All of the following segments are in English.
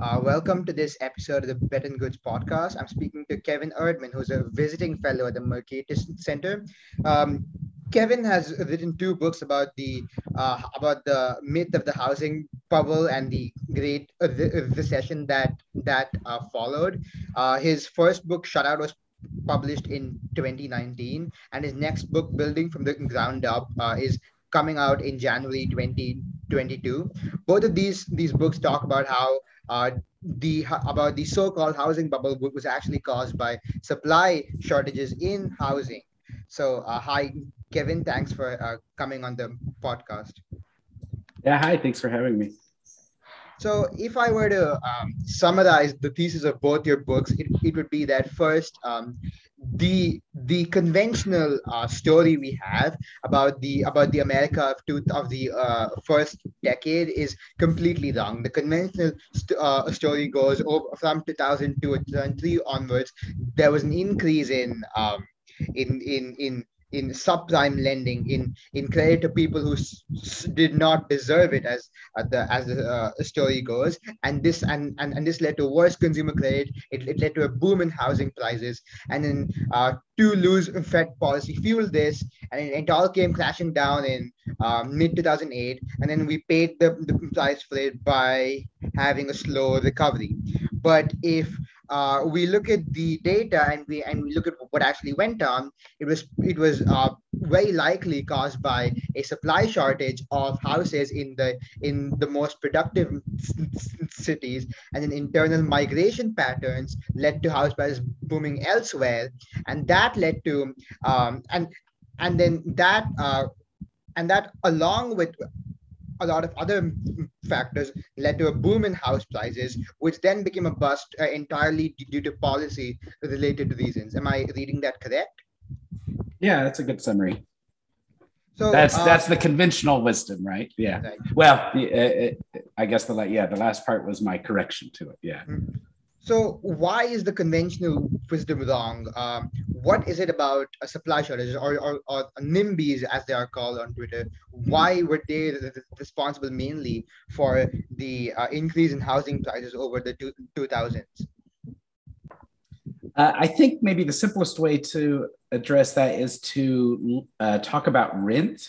Uh, welcome to this episode of the Betting Goods podcast. I'm speaking to Kevin Erdmann, who's a visiting fellow at the Mercatus Center. Um, Kevin has written two books about the uh, about the myth of the housing bubble and the great uh, recession that that uh, followed. Uh, his first book, Shutout, was published in 2019, and his next book, Building from the Ground Up, uh, is coming out in January 2022. Both of these these books talk about how uh, the about the so-called housing bubble was actually caused by supply shortages in housing. So, uh, hi, Kevin. Thanks for uh, coming on the podcast. Yeah, hi. Thanks for having me. So, if I were to um, summarize the thesis of both your books, it, it would be that first, um, the the conventional uh, story we have about the about the America of two of the uh, first decade is completely wrong. The conventional st- uh, story goes over from 2002 to 2003 onwards. There was an increase in um, in in in in subprime lending, in in credit to people who s- did not deserve it, as uh, the as the uh, story goes, and this and, and and this led to worse consumer credit. It, it led to a boom in housing prices, and then uh, too loose Fed policy fueled this, and it, it all came crashing down in um, mid 2008, and then we paid the, the price for it by having a slow recovery. But if uh, we look at the data and we and we look at what actually went on, it was it was uh, very likely caused by a supply shortage of houses in the in the most productive cities, and then internal migration patterns led to house prices booming elsewhere, and that led to um, and and then that uh, and that along with a lot of other factors led to a boom in house prices, which then became a bust uh, entirely due to policy related reasons. Am I reading that correct? Yeah, that's a good summary. So that's uh, that's the conventional wisdom, right? Yeah. Right. Well, uh, I guess the yeah the last part was my correction to it. Yeah. So why is the conventional wisdom wrong? Um, what is it about a supply shortage or, or, or NIMBYs as they are called on Twitter? Why were they responsible mainly for the uh, increase in housing prices over the two, 2000s? Uh, I think maybe the simplest way to address that is to uh, talk about rent.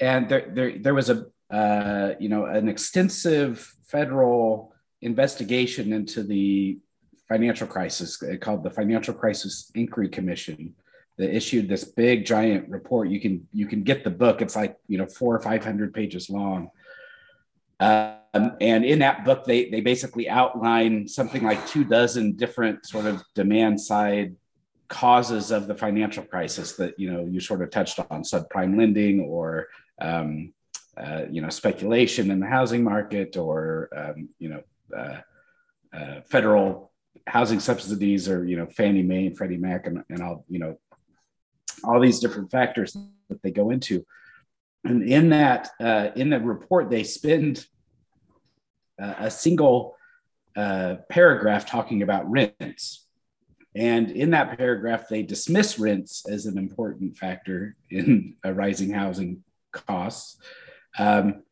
And there, there, there was a, uh, you know, an extensive federal investigation into the financial crisis uh, called the Financial Crisis Inquiry Commission that issued this big giant report. You can you can get the book. It's like you know four or five hundred pages long. Um, and in that book, they they basically outline something like two dozen different sort of demand side causes of the financial crisis that you know you sort of touched on subprime lending or um, uh, you know speculation in the housing market or um, you know uh, uh, federal housing subsidies or you know Fannie Mae and Freddie Mac and, and all you know all these different factors that they go into. And in that uh, in the report they spend uh, a single uh, paragraph talking about rents. And in that paragraph they dismiss rents as an important factor in rising housing costs. Um,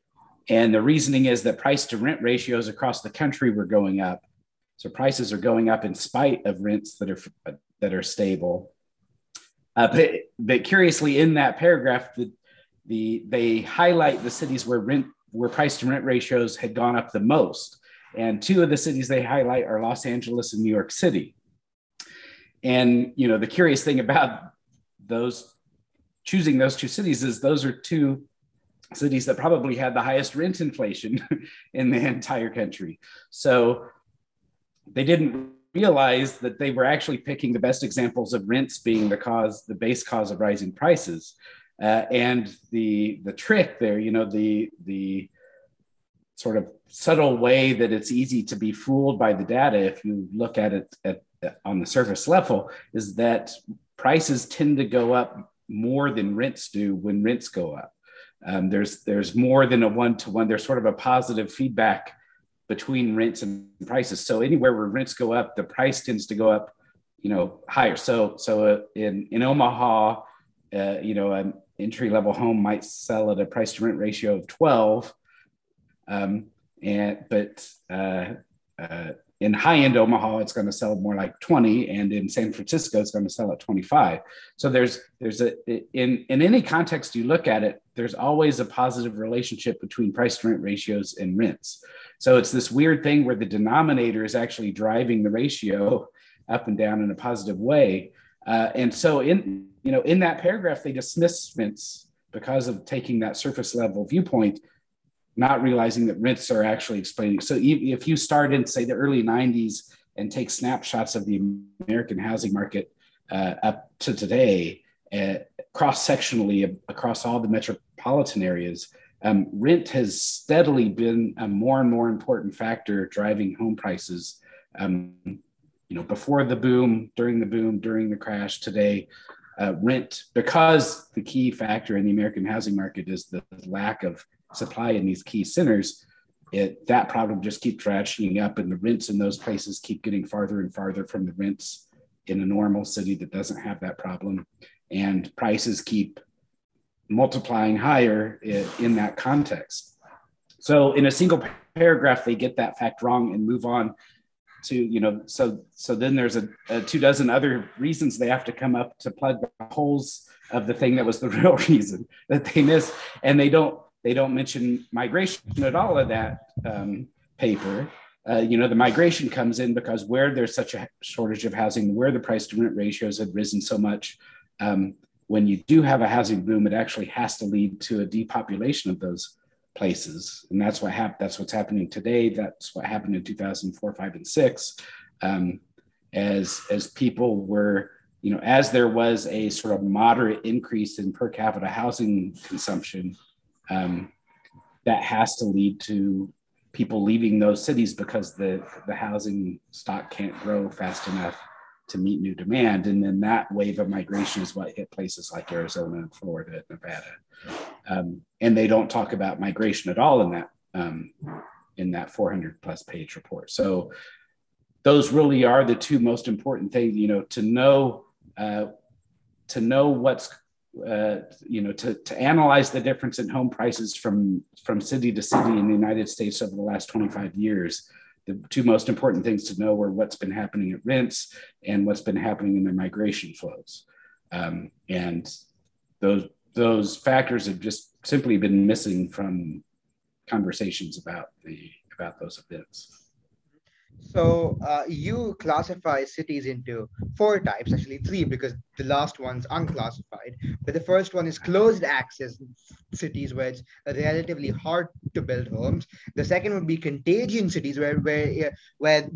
and the reasoning is that price to rent ratios across the country were going up so prices are going up in spite of rents that are that are stable. Uh, but, but curiously, in that paragraph, the, the they highlight the cities where rent where price to rent ratios had gone up the most, and two of the cities they highlight are Los Angeles and New York City. And you know the curious thing about those choosing those two cities is those are two cities that probably had the highest rent inflation in the entire country. So they didn't realize that they were actually picking the best examples of rents being the cause, the base cause of rising prices. Uh, and the the trick there, you know, the the sort of subtle way that it's easy to be fooled by the data if you look at it at, on the surface level is that prices tend to go up more than rents do when rents go up. Um, there's there's more than a one to one. There's sort of a positive feedback between rents and prices. So anywhere where rents go up, the price tends to go up, you know, higher. So so uh, in in Omaha, uh, you know, an entry level home might sell at a price to rent ratio of twelve, um, and but uh, uh, in high end Omaha, it's going to sell more like 20, and in San Francisco, it's going to sell at 25. So there's there's a in in any context you look at it, there's always a positive relationship between price to rent ratios and rents. So it's this weird thing where the denominator is actually driving the ratio up and down in a positive way. Uh, and so in you know in that paragraph, they dismiss rents because of taking that surface level viewpoint not realizing that rents are actually explaining. So if you start in, say, the early 90s and take snapshots of the American housing market uh, up to today, uh, cross sectionally across all the metropolitan areas, um, rent has steadily been a more and more important factor driving home prices. Um, you know, before the boom, during the boom, during the crash, today, uh, rent because the key factor in the American housing market is the lack of supply in these key centers, it, that problem just keeps ratcheting up, and the rents in those places keep getting farther and farther from the rents in a normal city that doesn't have that problem, and prices keep multiplying higher in, in that context. So, in a single paragraph, they get that fact wrong and move on to you know so so then there's a, a, two dozen other reasons they have to come up to plug the holes of the thing that was the real reason that they miss and they don't they don't mention migration at all of that um, paper. Uh, you know, the migration comes in because where there's such a shortage of housing, where the price to rent ratios have risen so much, um, when you do have a housing boom, it actually has to lead to a depopulation of those places, and that's what hap- That's what's happening today. That's what happened in 2004, five, and six, um, as as people were, you know, as there was a sort of moderate increase in per capita housing consumption um, that has to lead to people leaving those cities because the, the housing stock can't grow fast enough to meet new demand. And then that wave of migration is what hit places like Arizona and Florida and Nevada. Um, and they don't talk about migration at all in that um, in that 400 plus page report. So those really are the two most important things, you know, to know uh, to know what's uh, you know, to, to analyze the difference in home prices from, from city to city in the United States over the last 25 years, the two most important things to know were what's been happening at rents and what's been happening in their migration flows. Um, and those, those factors have just simply been missing from conversations about the about those events. So uh, you classify cities into four types, actually three, because the last one's unclassified. But the first one is closed access cities, where it's relatively hard to build homes. The second would be contagion cities, where where where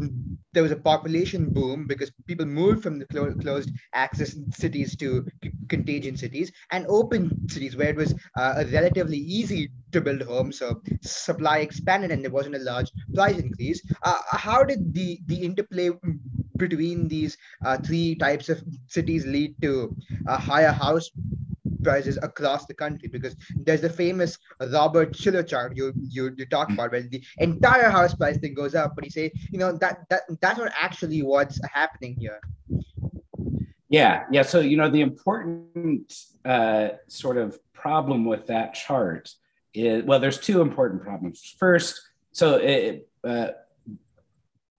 there was a population boom because people moved from the clo- closed access cities to c- contagion cities, and open cities, where it was uh, relatively easy to build homes, so supply expanded and there wasn't a large price increase. Uh, how did the the interplay between these uh, three types of cities lead to uh, higher house prices across the country because there's the famous Robert Shiller chart you you, you talk about where the entire house price thing goes up, but you say you know that that that's not actually what's happening here. Yeah, yeah. So you know the important uh, sort of problem with that chart is well, there's two important problems. First, so it, uh,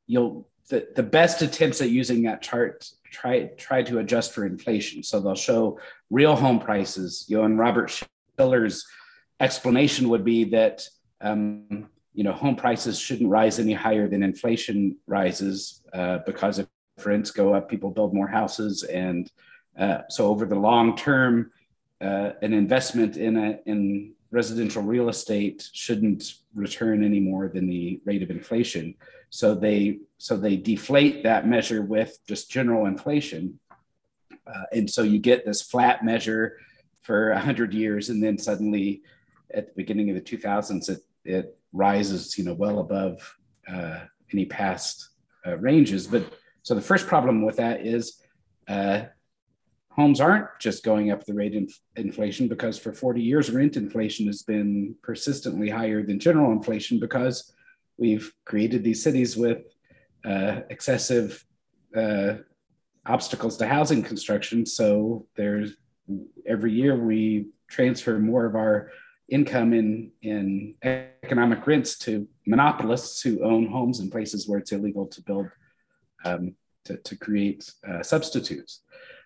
you'll the, the best attempts at using that chart try try to adjust for inflation. So they'll show real home prices. You know, and Robert Shiller's explanation would be that um, you know home prices shouldn't rise any higher than inflation rises uh, because if rents go up, people build more houses, and uh, so over the long term, uh, an investment in a in residential real estate shouldn't return any more than the rate of inflation. So they so they deflate that measure with just general inflation, uh, and so you get this flat measure for hundred years, and then suddenly, at the beginning of the 2000s, it it rises, you know, well above uh, any past uh, ranges. But so the first problem with that is uh, homes aren't just going up the rate of inflation because for 40 years rent inflation has been persistently higher than general inflation because we've created these cities with uh, excessive uh, obstacles to housing construction. So there's every year we transfer more of our income in, in economic rents to monopolists who own homes in places where it's illegal to build, um, to, to create uh, substitutes.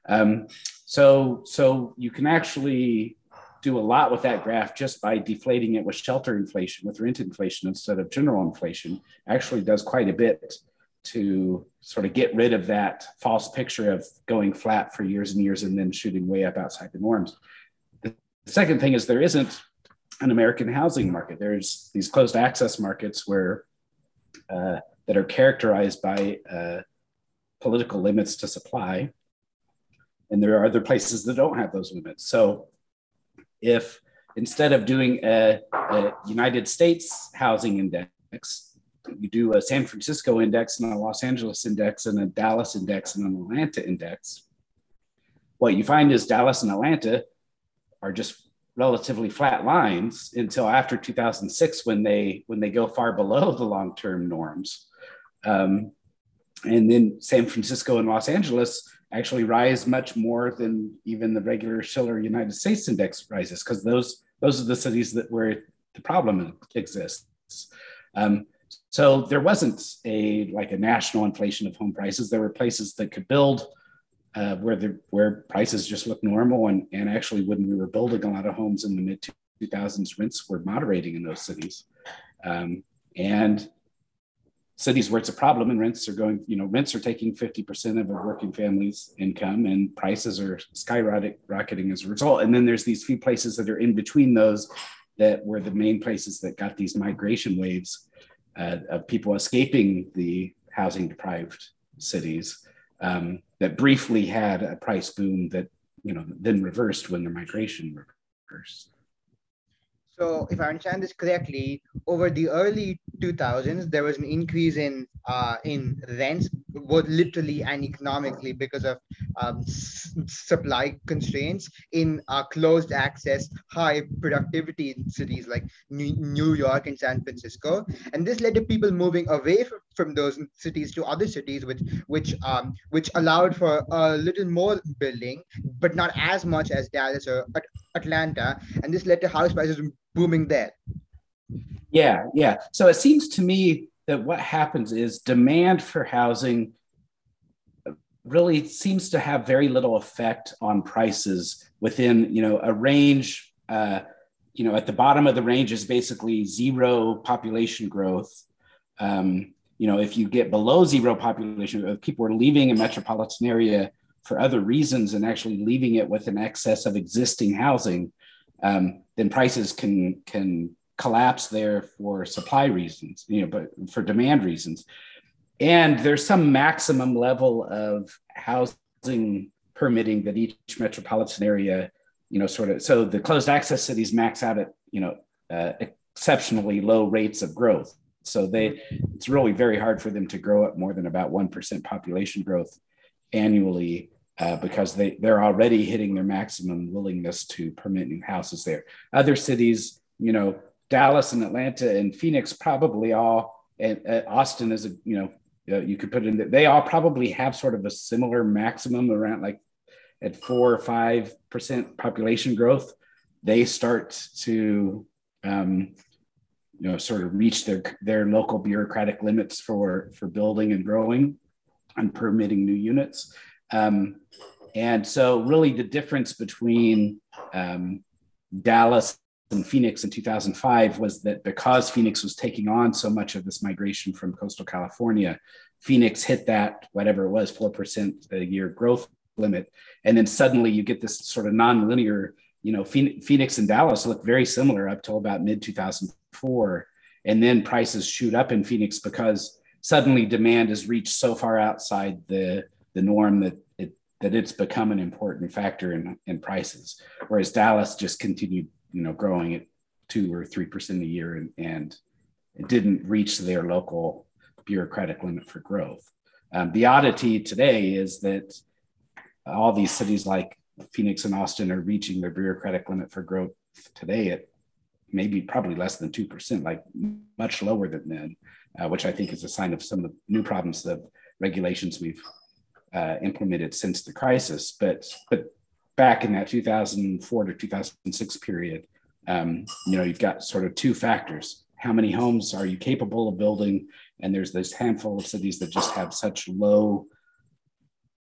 Um, so, so you can actually do a lot with that graph just by deflating it with shelter inflation, with rent inflation instead of general inflation, actually does quite a bit to sort of get rid of that false picture of going flat for years and years and then shooting way up outside the norms. The second thing is there isn't an American housing market. There's these closed access markets where uh, that are characterized by uh, political limits to supply, and there are other places that don't have those limits. So, if instead of doing a, a United States housing index, you do a San Francisco index and a Los Angeles index and a Dallas index and an Atlanta index, what you find is Dallas and Atlanta are just relatively flat lines until after 2006 when they when they go far below the long-term norms. Um, and then san francisco and los angeles actually rise much more than even the regular Shiller United States index rises because those those are the cities that where the problem exists. Um, so there wasn't a like a national inflation of home prices. There were places that could build uh, where the where prices just looked normal, and and actually when we were building a lot of homes in the mid 2000s, rents were moderating in those cities, um, and cities where it's a problem and rents are going, you know, rents are taking 50% of a working family's income and prices are skyrocketing as a result. And then there's these few places that are in between those that were the main places that got these migration waves uh, of people escaping the housing deprived cities um, that briefly had a price boom that, you know, then reversed when the migration reversed. So, if I understand this correctly, over the early 2000s, there was an increase in uh, in rents, both literally and economically, because of um, s- supply constraints in uh, closed access, high productivity cities like New York and San Francisco, and this led to people moving away from, from those cities to other cities, which which um, which allowed for a little more building, but not as much as Dallas or Atlanta, and this led to house prices booming there. Yeah, yeah. So it seems to me that what happens is demand for housing really seems to have very little effect on prices within you know a range uh, you know at the bottom of the range is basically zero population growth um, you know if you get below zero population if people are leaving a metropolitan area for other reasons and actually leaving it with an excess of existing housing um, then prices can can collapse there for supply reasons, you know, but for demand reasons. And there's some maximum level of housing permitting that each metropolitan area, you know, sort of. So the closed access cities max out at, you know, uh, exceptionally low rates of growth. So they, it's really very hard for them to grow at more than about one percent population growth annually uh, because they they're already hitting their maximum willingness to permit new houses there. Other cities, you know, Dallas and Atlanta and Phoenix probably all, and uh, Austin is a, you know, uh, you could put in, that they all probably have sort of a similar maximum around like at four or 5% population growth. They start to, um, you know, sort of reach their, their local bureaucratic limits for, for building and growing and permitting new units. Um, and so really the difference between um, Dallas and Phoenix in 2005 was that because Phoenix was taking on so much of this migration from coastal California, Phoenix hit that, whatever it was, 4% a year growth limit. And then suddenly you get this sort of non-linear, you know, Phoenix and Dallas look very similar up till about mid 2004. And then prices shoot up in Phoenix because suddenly demand has reached so far outside the, the norm that it, that it's become an important factor in, in prices. Whereas Dallas just continued you know growing at two or three percent a year and, and it didn't reach their local bureaucratic limit for growth. Um, the oddity today is that all these cities like Phoenix and Austin are reaching their bureaucratic limit for growth today at maybe probably less than 2%, like much lower than then, uh, which I think is a sign of some of the new problems of regulations we've uh, implemented since the crisis. But, but back in that 2004 to 2006 period, um, you know, you've got sort of two factors. How many homes are you capable of building? And there's this handful of cities that just have such low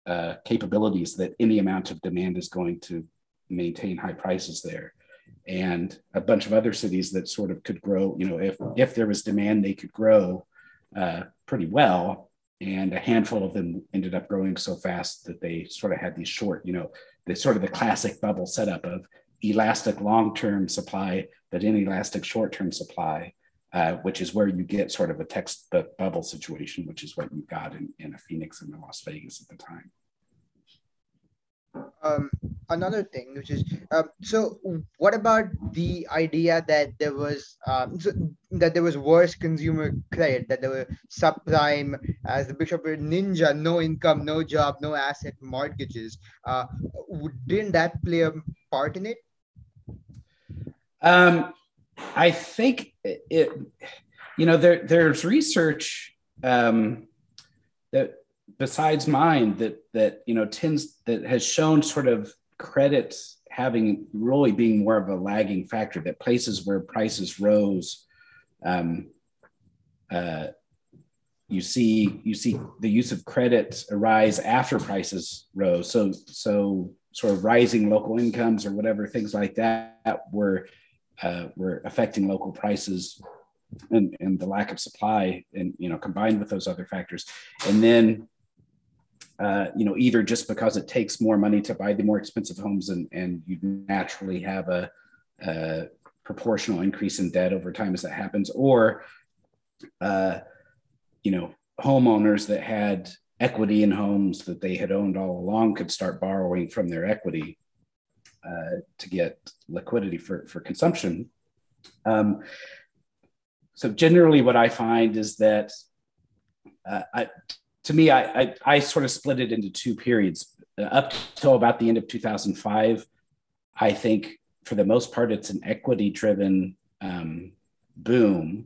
uh, capabilities that any amount of demand is going to maintain high prices there. And a bunch of other cities that sort of could grow, you know, if if there was demand, they could grow uh, pretty well. And a handful of them ended up growing so fast that they sort of had these short, you know, the sort of the classic bubble setup of elastic long-term supply, but inelastic short-term supply, uh, which is where you get sort of a text bubble situation, which is what you got in, in a Phoenix and a Las Vegas at the time. Um, another thing, which is uh, so, what about the idea that there was um, so that there was worse consumer credit, that there were subprime, as the bishop word, ninja, no income, no job, no asset mortgages. Uh, didn't that play a part in it? Um, I think it, you know, there there's research um, that besides mine that that you know tends that has shown sort of credit having really being more of a lagging factor that places where prices rose um, uh, you see you see the use of credit arise after prices rose. So so sort of rising local incomes or whatever things like that were uh, were affecting local prices and, and the lack of supply and you know combined with those other factors. And then uh, you know either just because it takes more money to buy the more expensive homes and, and you naturally have a, a proportional increase in debt over time as that happens or uh, you know homeowners that had equity in homes that they had owned all along could start borrowing from their equity uh, to get liquidity for, for consumption. Um, so generally what I find is that uh, I, to me, I, I, I, sort of split it into two periods. Up till about the end of 2005, I think for the most part, it's an equity driven um, boom.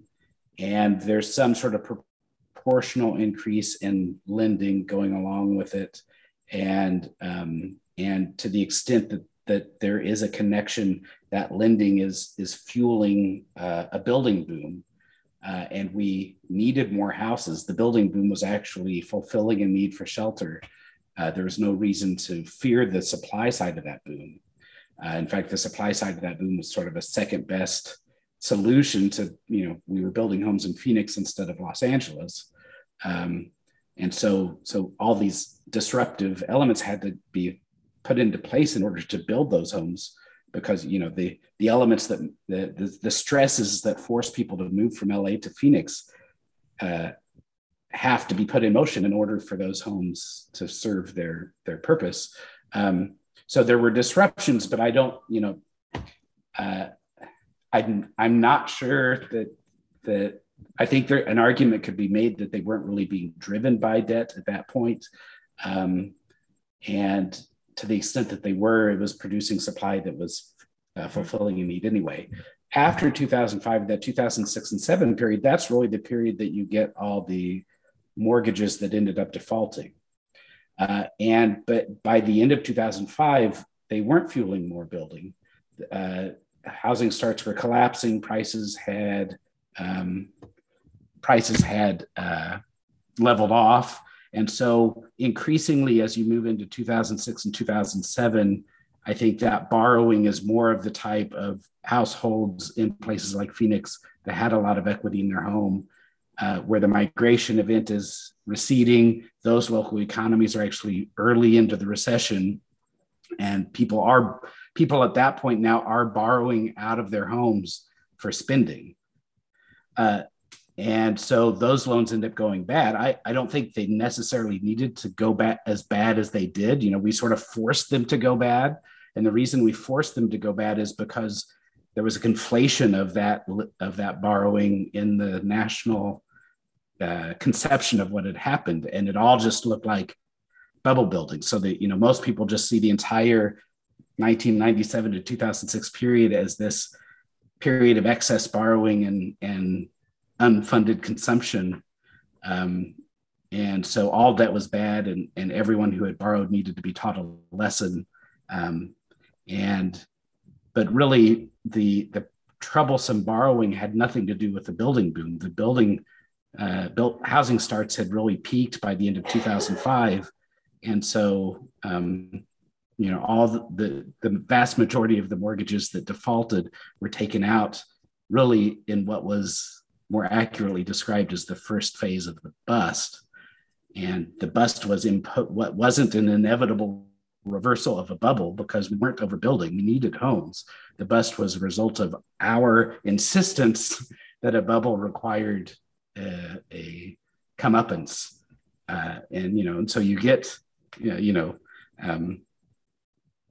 And there's some sort of proportional increase in lending going along with it. And, um, and to the extent that that there is a connection that lending is is fueling uh, a building boom uh, and we needed more houses. The building boom was actually fulfilling a need for shelter. Uh, there was no reason to fear the supply side of that boom. Uh, in fact the supply side of that boom was sort of a second best solution to you know we were building homes in phoenix instead of los angeles. Um, and so so all these disruptive elements had to be put into place in order to build those homes because you know the the elements that the the, the stresses that force people to move from LA to Phoenix uh, have to be put in motion in order for those homes to serve their their purpose. Um, so there were disruptions, but I don't you know uh, I'm I'm not sure that that I think there an argument could be made that they weren't really being driven by debt at that point. Um, and to the extent that they were, it was producing supply that was uh, fulfilling a need anyway. After 2005, that 2006 and seven period, that's really the period that you get all the mortgages that ended up defaulting. Uh, and but by the end of 2005, they weren't fueling more building. Uh, housing starts were collapsing. Prices had um, prices had uh, leveled off and so, increasingly, as you move into 2006 and 2007, I think that borrowing is more of the type of households in places like Phoenix that had a lot of equity in their home, uh, where the migration event is receding. Those local economies are actually early into the recession, and people are people at that point now are borrowing out of their homes for spending. Uh, and so those loans end up going bad. I, I don't think they necessarily needed to go back as bad as they did. You know, we sort of forced them to go bad. And the reason we forced them to go bad is because there was a conflation of that of that borrowing in the national uh, conception of what had happened, and it all just looked like bubble building. So that you know most people just see the entire 1997 to 2006 period as this period of excess borrowing and and unfunded consumption. Um, and so all debt was bad, and, and everyone who had borrowed needed to be taught a lesson. Um, and but really, the, the troublesome borrowing had nothing to do with the building boom. The building uh, built housing starts had really peaked by the end of 2005, and so um, you know all the, the, the vast majority of the mortgages that defaulted were taken out really in what was more accurately described as the first phase of the bust, and the bust was impo- what wasn't an inevitable reversal of a bubble because we weren't overbuilding. We needed homes. The bust was a result of our insistence that a bubble required uh, a comeuppance. Uh, and, you know, and so you get, you know, you know um,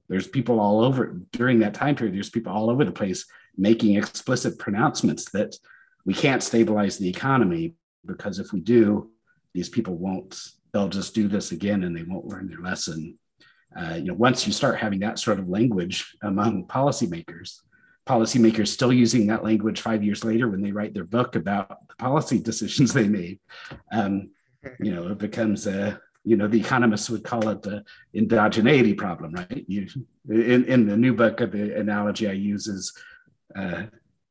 there's people all over during that time period, there's people all over the place making explicit pronouncements that we can't stabilize the economy because if we do, these people won't, they'll just do this again and they won't learn their lesson uh, you know, once you start having that sort of language among policymakers, policymakers still using that language five years later when they write their book about the policy decisions they made, um, you know, it becomes a, you know, the economists would call it the endogeneity problem, right? You, in, in the new book, the analogy I use is uh,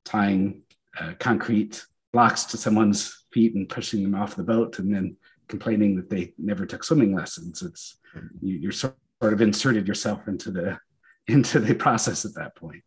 tying uh, concrete blocks to someone's feet and pushing them off the boat and then complaining that they never took swimming lessons. It's you, you're sort of inserted yourself into the into the process at that point.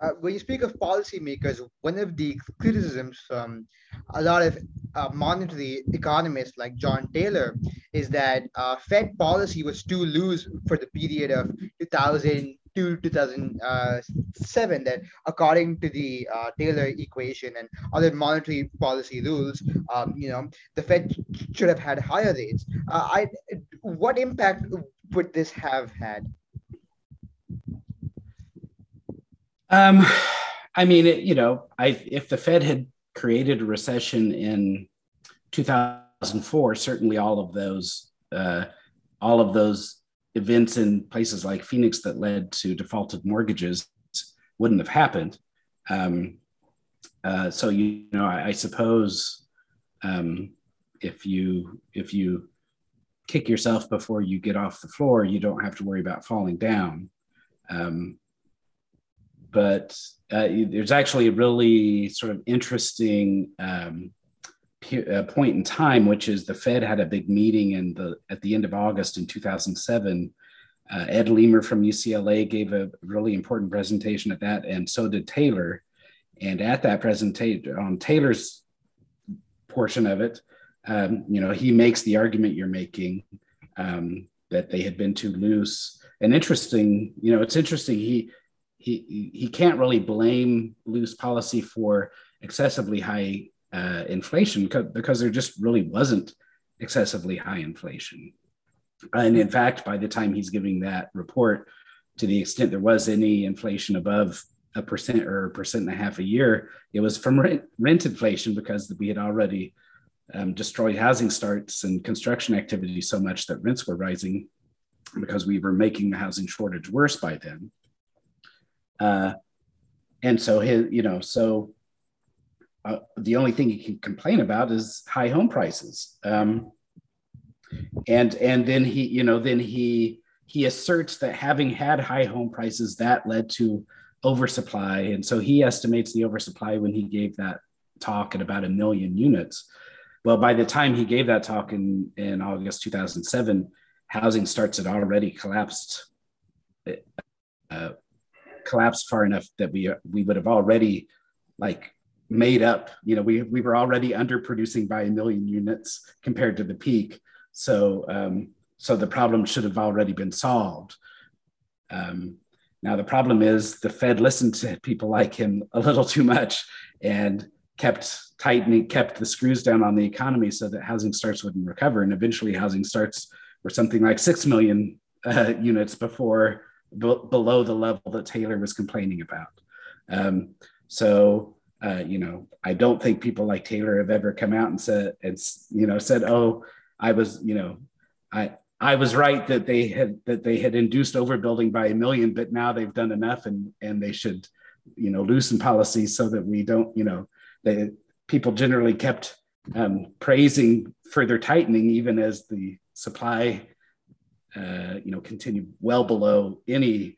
Uh, when you speak of policymakers, one of the criticisms from a lot of uh, monetary economists like John Taylor is that uh, Fed policy was too loose for the period of 2000 to 2007. That according to the uh, Taylor equation and other monetary policy rules, um, you know, the Fed should have had higher rates. Uh, I what impact would this have had? Um, I mean, it, you know, I if the Fed had created a recession in 2004, certainly all of those uh, all of those events in places like Phoenix that led to defaulted mortgages wouldn't have happened. Um, uh, so you know, I, I suppose um, if you if you kick yourself before you get off the floor, you don't have to worry about falling down. Um, but uh, there's actually a really sort of interesting um, uh, point in time, which is the Fed had a big meeting in the at the end of August in 2007. Uh, Ed Leamer from UCLA gave a really important presentation at that, and so did Taylor. And at that presentation, on Taylor's portion of it, um, you know, he makes the argument you're making um, that they had been too loose. And interesting, you know, it's interesting. He he he can't really blame loose policy for excessively high uh, inflation because there just really wasn't excessively high inflation. And in fact, by the time he's giving that report, to the extent there was any inflation above a percent or a percent and a half a year, it was from rent, rent inflation because we had already um, destroyed housing starts and construction activity so much that rents were rising because we were making the housing shortage worse by then. Uh, and so his, you know, so uh, the only thing he can complain about is high home prices. Um, and and then he, you know, then he he asserts that having had high home prices that led to oversupply, and so he estimates the oversupply when he gave that talk at about a million units. Well, by the time he gave that talk in, in August 2007, housing starts had already collapsed, uh, collapsed far enough that we we would have already like made up. You know, we we were already underproducing by a million units compared to the peak. So um, so the problem should have already been solved. Um, now the problem is the Fed listened to people like him a little too much and kept tightening, kept the screws down on the economy so that housing starts wouldn't recover. And eventually, housing starts were something like 6 million uh, units before below the level that Taylor was complaining about. Um, so, uh, you know, I don't think people like Taylor have ever come out and said, it's, you know, said, oh, I was, you know, I, I was right that they had that they had induced overbuilding by a million, but now they've done enough and and they should, you know, loosen policies so that we don't, you know, people generally kept um, praising further tightening, even as the supply, uh, you know, continued well below any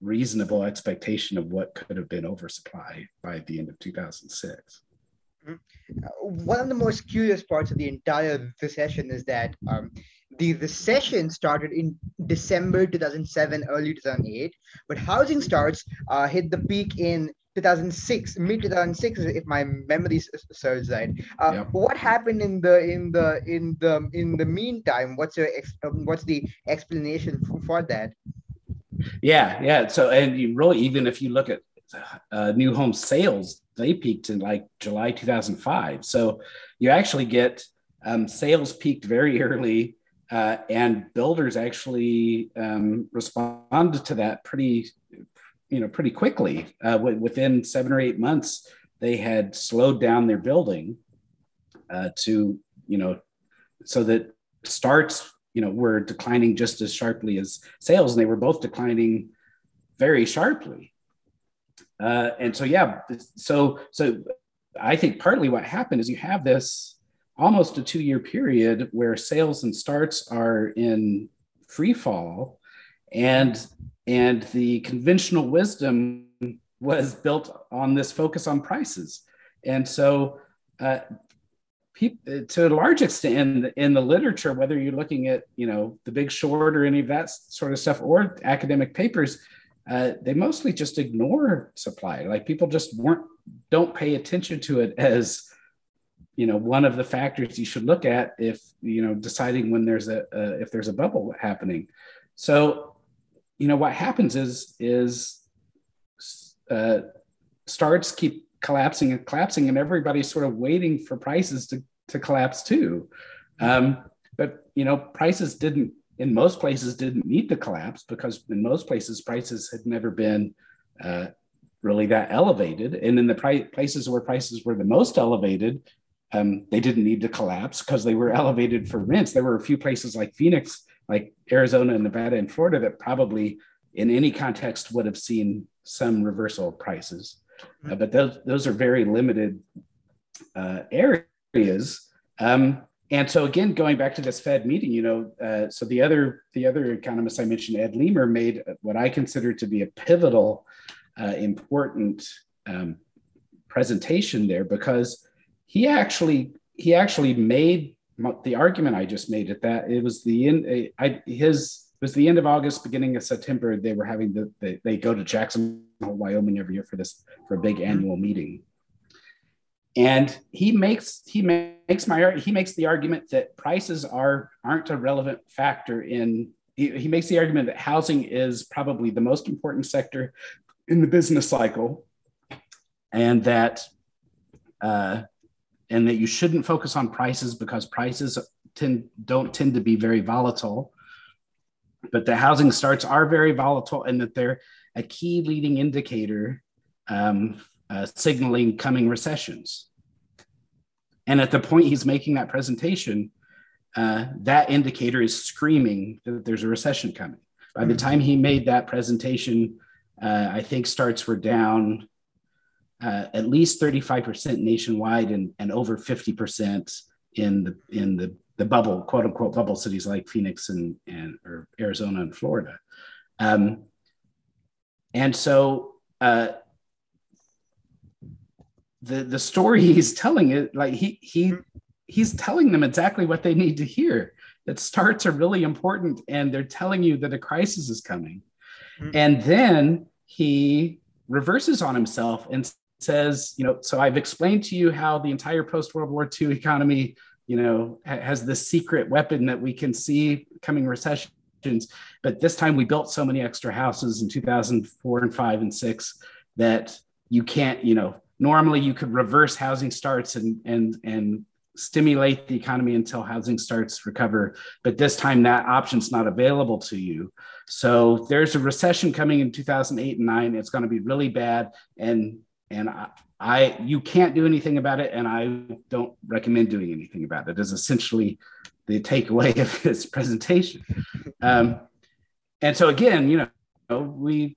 reasonable expectation of what could have been oversupply by the end of 2006. Mm-hmm. One of the most curious parts of the entire recession is that um, the recession started in December 2007, early 2008, but housing starts uh, hit the peak in 2006, mid 2006, if my memory serves right. Uh, yeah. What happened in the in the in the in the meantime? What's your um, what's the explanation for, for that? Yeah, yeah. So, and you really, even if you look at uh, new home sales, they peaked in like July 2005. So, you actually get um, sales peaked very early, uh, and builders actually um, responded to that pretty, you know, pretty quickly. Uh, within seven or eight months, they had slowed down their building uh, to, you know, so that starts you know were declining just as sharply as sales and they were both declining very sharply. Uh, and so yeah so so i think partly what happened is you have this almost a two year period where sales and starts are in free fall and and the conventional wisdom was built on this focus on prices. And so uh, to a large extent in the, in the literature, whether you're looking at you know the Big Short or any of that sort of stuff, or academic papers, uh, they mostly just ignore supply. Like people just weren't don't pay attention to it as you know one of the factors you should look at if you know deciding when there's a uh, if there's a bubble happening. So you know what happens is is uh, starts keep collapsing and collapsing, and everybody's sort of waiting for prices to, to collapse too. Um, but you know, prices didn't in most places didn't need to collapse because in most places prices had never been uh, really that elevated, and in the pri- places where prices were the most elevated, um, they didn't need to collapse because they were elevated for rents. There were a few places like Phoenix, like Arizona and Nevada and Florida that probably in any context would have seen some reversal of prices uh, but those those are very limited uh, areas. Um, and so again, going back to this Fed meeting, you know, uh, so the other the other economist I mentioned, Ed Leamer, made what I consider to be a pivotal, uh, important um, presentation there because he actually he actually made the argument I just made at that it was the in I, his it was the end of August, beginning of September. They were having the they, they go to Jackson Wyoming every year for this for a big mm-hmm. annual meeting. And he makes he makes my he makes the argument that prices are aren't a relevant factor in he, he makes the argument that housing is probably the most important sector in the business cycle, and that uh, and that you shouldn't focus on prices because prices tend don't tend to be very volatile but the housing starts are very volatile and that they're a key leading indicator um, uh, signaling coming recessions. And at the point he's making that presentation, uh, that indicator is screaming that there's a recession coming. By the time he made that presentation, uh, I think starts were down uh, at least 35% nationwide and, and over 50% in the in the the bubble, quote unquote, bubble cities like Phoenix and, and or Arizona and Florida. Um, and so uh, the the story he's telling it like he he he's telling them exactly what they need to hear. That starts are really important, and they're telling you that a crisis is coming. Mm-hmm. And then he reverses on himself and says, you know, so I've explained to you how the entire post World War II economy you know, has this secret weapon that we can see coming recessions. But this time we built so many extra houses in 2004 and five and six that you can't, you know, normally you could reverse housing starts and, and, and stimulate the economy until housing starts recover. But this time that option's not available to you. So there's a recession coming in 2008 and nine. It's going to be really bad. And, and I, you can't do anything about it, and I don't recommend doing anything about it. Is essentially the takeaway of his presentation. Um, and so again, you know, we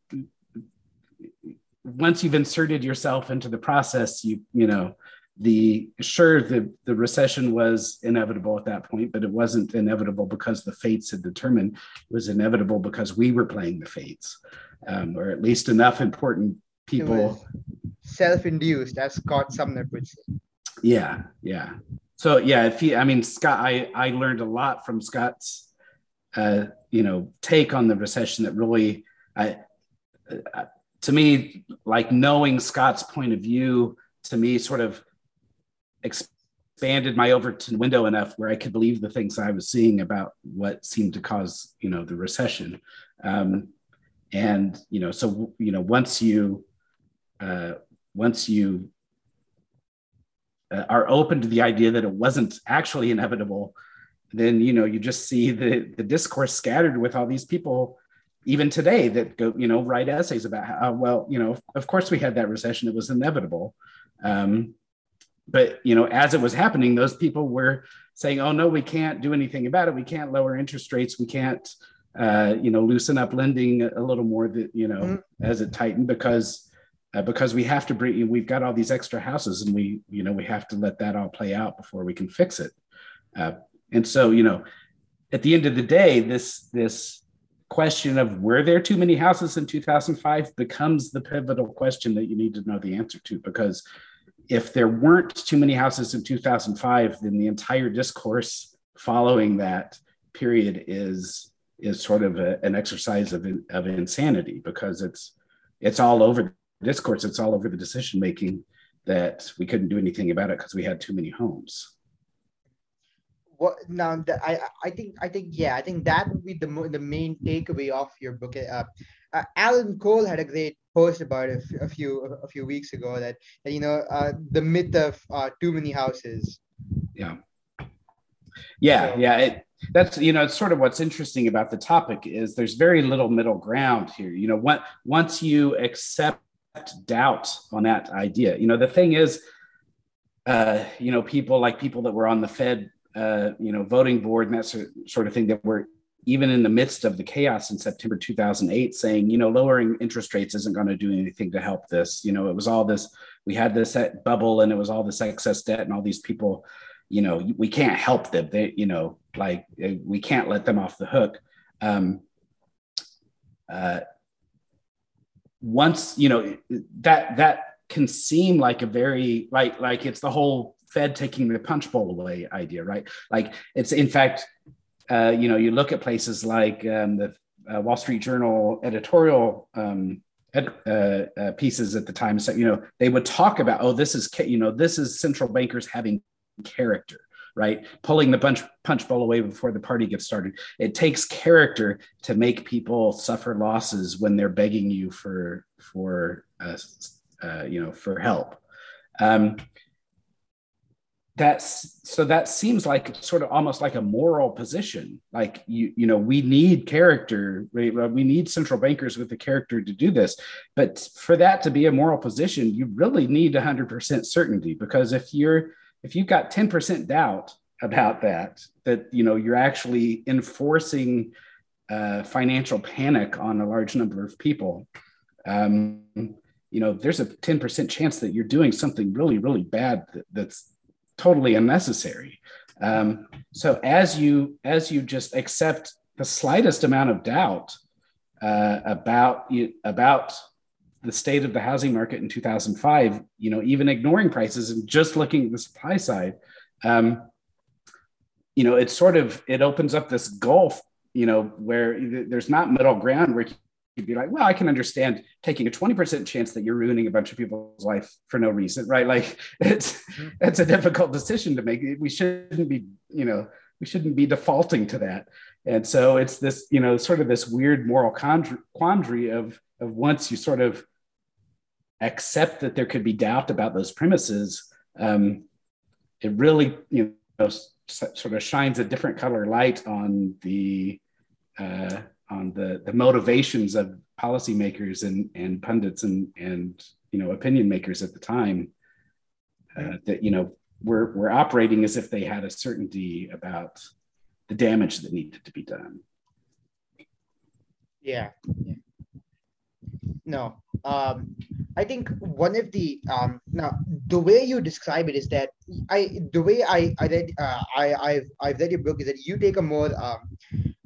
once you've inserted yourself into the process, you you know the sure the the recession was inevitable at that point, but it wasn't inevitable because the fates had determined. It was inevitable because we were playing the fates. um, or at least enough important people. Self-induced, as Scott Sumner puts it. Yeah, yeah. So yeah, if you, I mean, Scott, I I learned a lot from Scott's, uh, you know, take on the recession that really, I, uh, to me, like knowing Scott's point of view, to me, sort of expanded my Overton window enough where I could believe the things I was seeing about what seemed to cause, you know, the recession. Um, and you know, so you know, once you uh, once you uh, are open to the idea that it wasn't actually inevitable, then you know you just see the the discourse scattered with all these people even today that go you know write essays about how well you know of course we had that recession it was inevitable. Um, but you know as it was happening those people were saying oh no we can't do anything about it. We can't lower interest rates. We can't uh, you know loosen up lending a little more that you know mm-hmm. as it tightened because uh, because we have to bring we've got all these extra houses and we you know we have to let that all play out before we can fix it. Uh, and so you know at the end of the day this this question of were there too many houses in 2005 becomes the pivotal question that you need to know the answer to because if there weren't too many houses in 2005 then the entire discourse following that period is is sort of a, an exercise of, of insanity because it's it's all over discourse, it's all over the decision making that we couldn't do anything about it because we had too many homes. What now? The, I I think I think yeah I think that would be the the main takeaway of your book. Uh, uh, Alan Cole had a great post about it a few a few weeks ago that, that you know uh, the myth of uh, too many houses. Yeah. Yeah, so, yeah. It, that's you know it's sort of what's interesting about the topic is there's very little middle ground here. You know, what once you accept doubt on that idea. You know, the thing is, uh, you know, people like people that were on the Fed, uh, you know, voting board and that sort of thing that were even in the midst of the chaos in September 2008 saying, you know, lowering interest rates isn't going to do anything to help this. You know, it was all this, we had this bubble and it was all this excess debt and all these people, you know, we can't help them. They, you know, like uh, we can't let them off the hook. Um, uh, once you know that that can seem like a very like like it's the whole Fed taking the punch bowl away idea, right? Like it's in fact, uh, you know, you look at places like um, the uh, Wall Street Journal editorial um, ed, uh, uh pieces at the time. So you know, they would talk about, oh, this is you know, this is central bankers having character, right? Pulling the punch punch bowl away before the party gets started. It takes character to make people suffer losses when they're begging you for for uh, uh, you know for help. Um, that's so that seems like sort of almost like a moral position like you you know we need character right? we need central bankers with the character to do this but for that to be a moral position you really need 100% certainty because if you're if you've got 10% doubt about that, that you know you're actually enforcing uh, financial panic on a large number of people, um, you know, there's a 10% chance that you're doing something really, really bad that, that's totally unnecessary. Um, so as you as you just accept the slightest amount of doubt uh, about you about the state of the housing market in 2005, you know, even ignoring prices and just looking at the supply side, um, you know, it's sort of it opens up this gulf, you know, where there's not middle ground where you'd be like, well, I can understand taking a 20% chance that you're ruining a bunch of people's life for no reason, right? Like it's mm-hmm. it's a difficult decision to make. We shouldn't be, you know, we shouldn't be defaulting to that. And so it's this, you know, sort of this weird moral quandary of of once you sort of accept that there could be doubt about those premises, um, it really you know sort of shines a different color light on the uh, on the the motivations of policymakers and and pundits and and you know opinion makers at the time uh, that you know we're we're operating as if they had a certainty about the damage that needed to be done. Yeah. yeah. No. Um, I think one of the um, now the way you describe it is that I the way I I read uh, I I've I've read your book is that you take a more um,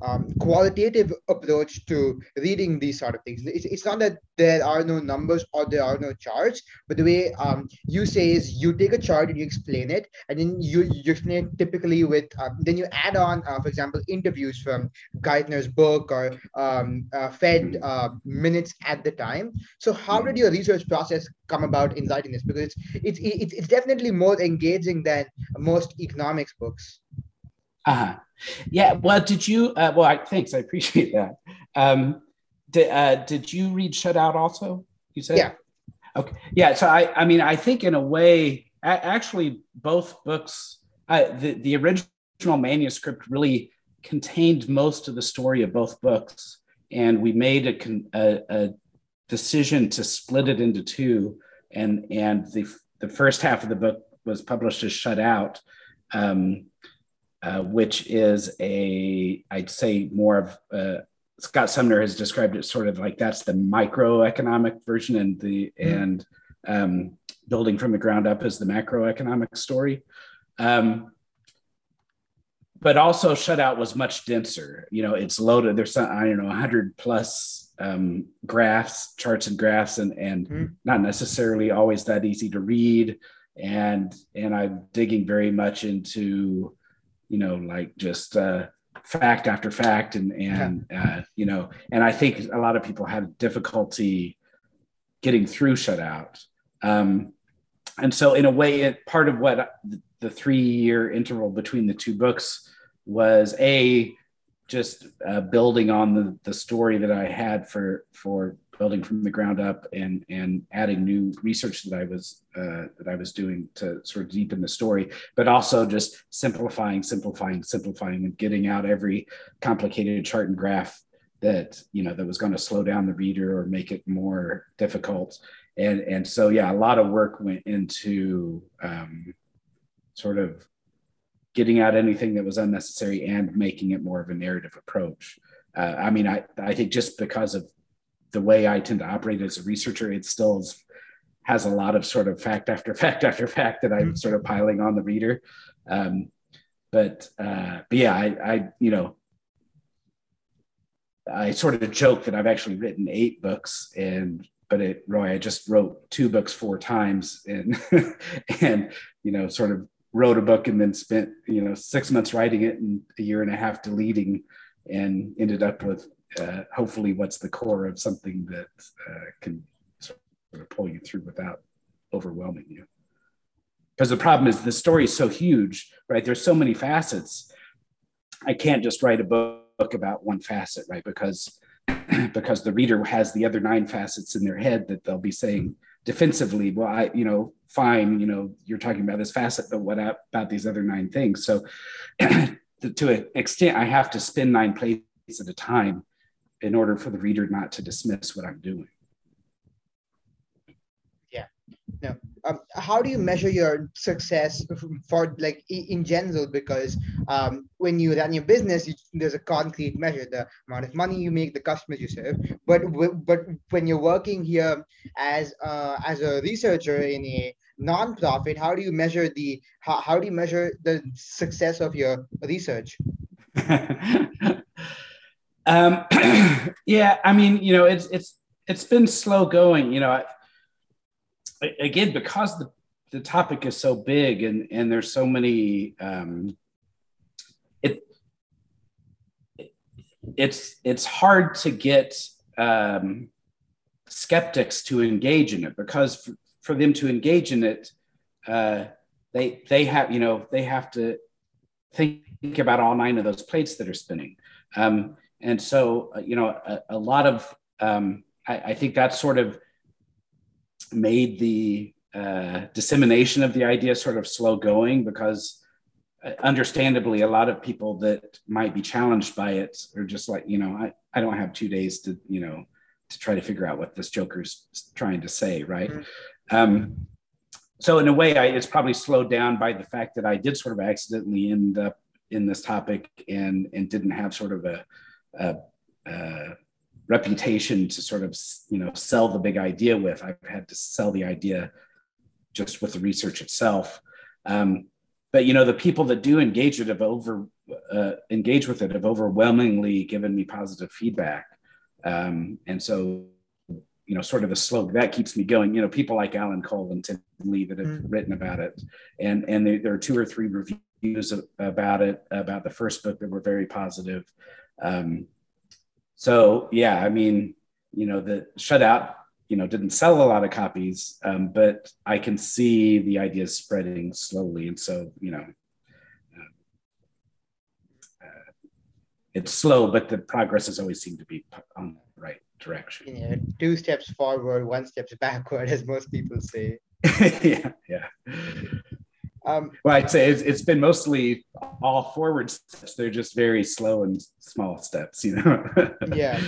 um, qualitative approach to reading these sort of things. It's, it's not that there are no numbers or there are no charts, but the way um, you say is you take a chart and you explain it, and then you, you explain it typically with, um, then you add on, uh, for example, interviews from Geithner's book or um, uh, Fed uh, minutes at the time. So how did your research process come about in writing this? Because it's, it's, it's, it's definitely more engaging than most economics books. Uh-huh. Yeah. Well, did you? Uh, well, I, thanks. I appreciate that. Um, did, uh, did you read Shut Out also? You said. Yeah. Okay. Yeah. So I, I mean, I think in a way, actually, both books, uh, the the original manuscript really contained most of the story of both books, and we made a, a, a decision to split it into two, and and the the first half of the book was published as Shut Out. Um, uh, which is a, I'd say more of, uh, Scott Sumner has described it sort of like that's the microeconomic version and the, mm. and um, building from the ground up is the macroeconomic story. Um, but also Shut Out was much denser. You know, it's loaded. There's some, I don't know, 100 plus um, graphs, charts and graphs, and and mm. not necessarily always that easy to read. And and I'm digging very much into you know, like just uh, fact after fact, and and uh, you know, and I think a lot of people had difficulty getting through Shut Out. Um, and so, in a way, it part of what the three year interval between the two books was a just uh, building on the, the story that I had for for building from the ground up and and adding new research that I was uh, that I was doing to sort of deepen the story, but also just simplifying, simplifying, simplifying, and getting out every complicated chart and graph that you know that was going to slow down the reader or make it more difficult. And and so yeah, a lot of work went into um, sort of getting out anything that was unnecessary and making it more of a narrative approach. Uh, I mean, I, I think just because of the way I tend to operate as a researcher, it still is, has a lot of sort of fact after fact after fact that I'm mm-hmm. sort of piling on the reader. Um, but, uh, but yeah, I, I, you know, I sort of joke that I've actually written eight books and but it Roy, I just wrote two books four times and and you know, sort of wrote a book and then spent, you know, six months writing it and a year and a half deleting and ended up with uh, hopefully what's the core of something that uh, can sort of pull you through without overwhelming you. Because the problem is the story is so huge, right? There's so many facets. I can't just write a book about one facet, right? Because because the reader has the other nine facets in their head that they'll be saying defensively, well, I, you know, fine, you know, you're talking about this facet, but what about these other nine things? So to an extent, I have to spin nine plates at a time in order for the reader not to dismiss what I'm doing. Yeah. Now, um, how do you measure your success for like in general? Because um, when you run your business, you, there's a concrete measure: the amount of money you make, the customers you serve. But but when you're working here as uh, as a researcher in a nonprofit, how do you measure the how, how do you measure the success of your research? Um, yeah, I mean, you know, it's it's it's been slow going. You know, I, again because the the topic is so big and and there's so many. Um, it, it's it's hard to get um, skeptics to engage in it because for, for them to engage in it, uh, they they have you know they have to think about all nine of those plates that are spinning. Um, and so, uh, you know, a, a lot of, um, I, I, think that sort of made the uh, dissemination of the idea sort of slow going because uh, understandably a lot of people that might be challenged by it are just like you know I, I don't have two days to you know to try to figure out what this joker's trying to say right mm-hmm. um, so in a way I, it's probably slowed down by the fact that i did sort of accidentally end up in this topic and and didn't have sort of a a, a reputation to sort of you know sell the big idea with. I've had to sell the idea just with the research itself. Um, but you know the people that do engage it have over uh, engaged with it have overwhelmingly given me positive feedback. Um, and so, you know, sort of the slope that keeps me going. You know, people like Alan Cole and Tim Lee that have mm. written about it, and and there, there, are two or three reviews about it about the first book that were very positive. Um, so yeah, I mean, you know, the Shut Out, you know, didn't sell a lot of copies, um, but I can see the ideas spreading slowly, and so you know, it's slow, but the progress has always seemed to be on the right direction. Yeah, two steps forward, one steps backward, as most people say. yeah, yeah. Um, well, I'd say it's, it's been mostly all forward steps. They're just very slow and small steps, you know. yeah.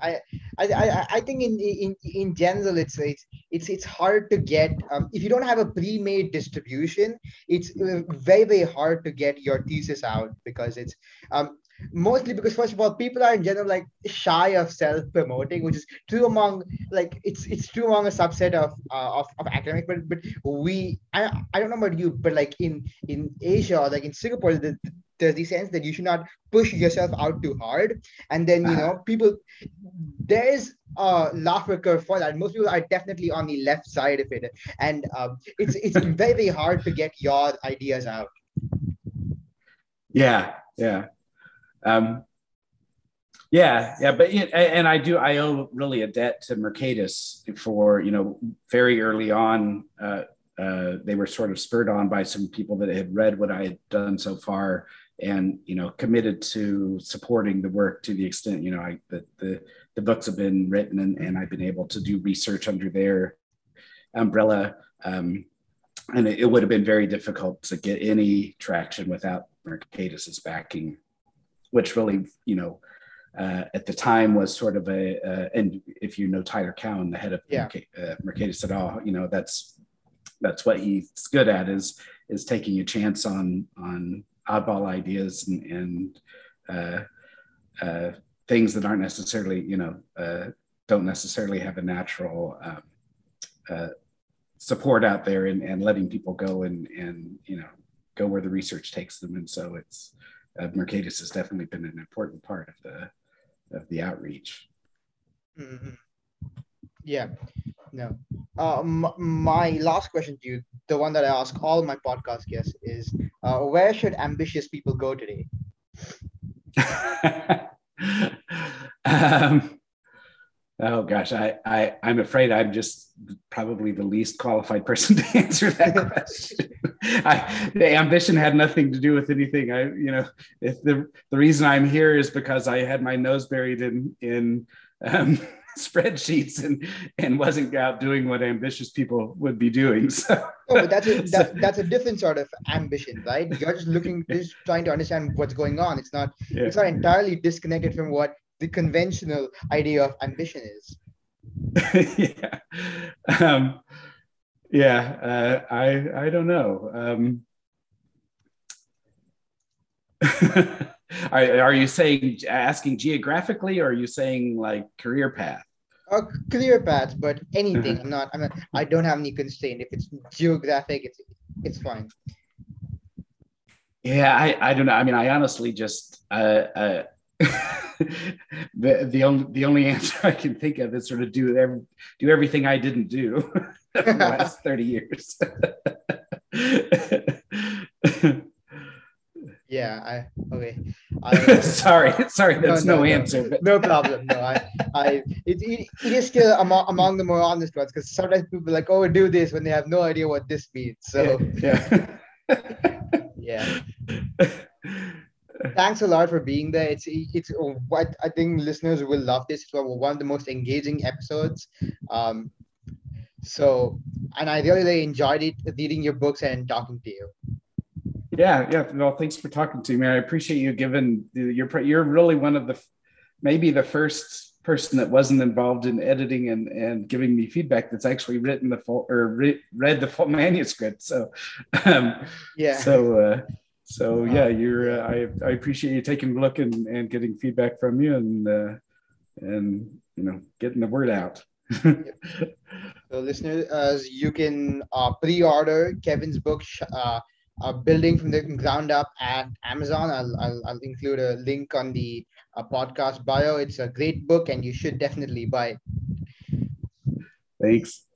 I, I, I think in, in in general it's it's it's it's hard to get um, if you don't have a pre-made distribution it's uh, very very hard to get your thesis out because it's um, mostly because first of all people are in general like shy of self-promoting which is true among like it's it's true among a subset of uh, of, of academic but but we I, I don't know about you but like in in asia or like in singapore the, there's the sense that you should not push yourself out too hard. And then you know people there's a laughter curve for that. Most people are definitely on the left side of it. And um, it's it's very very hard to get your ideas out. Yeah yeah um, yeah, yeah, but and I do I owe really a debt to Mercatus for you know very early on. Uh, uh, they were sort of spurred on by some people that had read what I had done so far and you know committed to supporting the work to the extent you know I the the, the books have been written and, and I've been able to do research under their umbrella. Um, and it, it would have been very difficult to get any traction without Mercatus's backing which really, you know, uh, at the time was sort of a, uh, and if you know Tyler Cowen, the head of yeah. uh, Mercatus at all, you know, that's, that's what he's good at is, is taking a chance on, on oddball ideas and, and uh, uh, things that aren't necessarily, you know, uh, don't necessarily have a natural um, uh, support out there and, and letting people go and, and, you know, go where the research takes them. And so it's, uh, Mercatus has definitely been an important part of the of the outreach. Mm-hmm. Yeah, no. Um, my last question to you, the one that I ask all my podcast guests, is uh, where should ambitious people go today? um, oh gosh, I, I I'm afraid I'm just probably the least qualified person to answer that question. I, the ambition had nothing to do with anything. I, you know, if the the reason I'm here is because I had my nose buried in in um, spreadsheets and and wasn't out doing what ambitious people would be doing. So, oh, but that's a, that, so, that's a different sort of ambition, right? You're just looking, just trying to understand what's going on. It's not yeah. it's not entirely disconnected from what the conventional idea of ambition is. yeah. Um, yeah, uh, I I don't know. Um, are, are you saying asking geographically, or are you saying like career path? A career path, but anything. I'm not. I'm not. I don't have any constraint. If it's geographic, it's it's fine. Yeah, I I don't know. I mean, I honestly just uh, uh the the only the only answer I can think of is sort of do every, do everything I didn't do for the last thirty years. yeah, I okay. I, sorry, sorry, that's no, no, no answer. But... no problem. No, I, I, it, it, it is still among, among the more honest ones because sometimes people like, oh, do this when they have no idea what this means. So yeah. yeah. yeah thanks a lot for being there. It's it's what I think listeners will love this. It's one of the most engaging episodes. Um, so, and I really, really enjoyed it reading your books and talking to you. Yeah, yeah. Well, thanks for talking to me. I appreciate you giving you're you're really one of the maybe the first person that wasn't involved in editing and, and giving me feedback that's actually written the full or re, read the full manuscript. So, um, yeah. So. Uh, so yeah, you're. Uh, I I appreciate you taking a look and, and getting feedback from you and uh, and you know getting the word out. so listeners, uh, you can uh, pre-order Kevin's book, uh, uh, building from the ground up at Amazon. I'll, I'll, I'll include a link on the uh, podcast bio. It's a great book and you should definitely buy it. Thanks.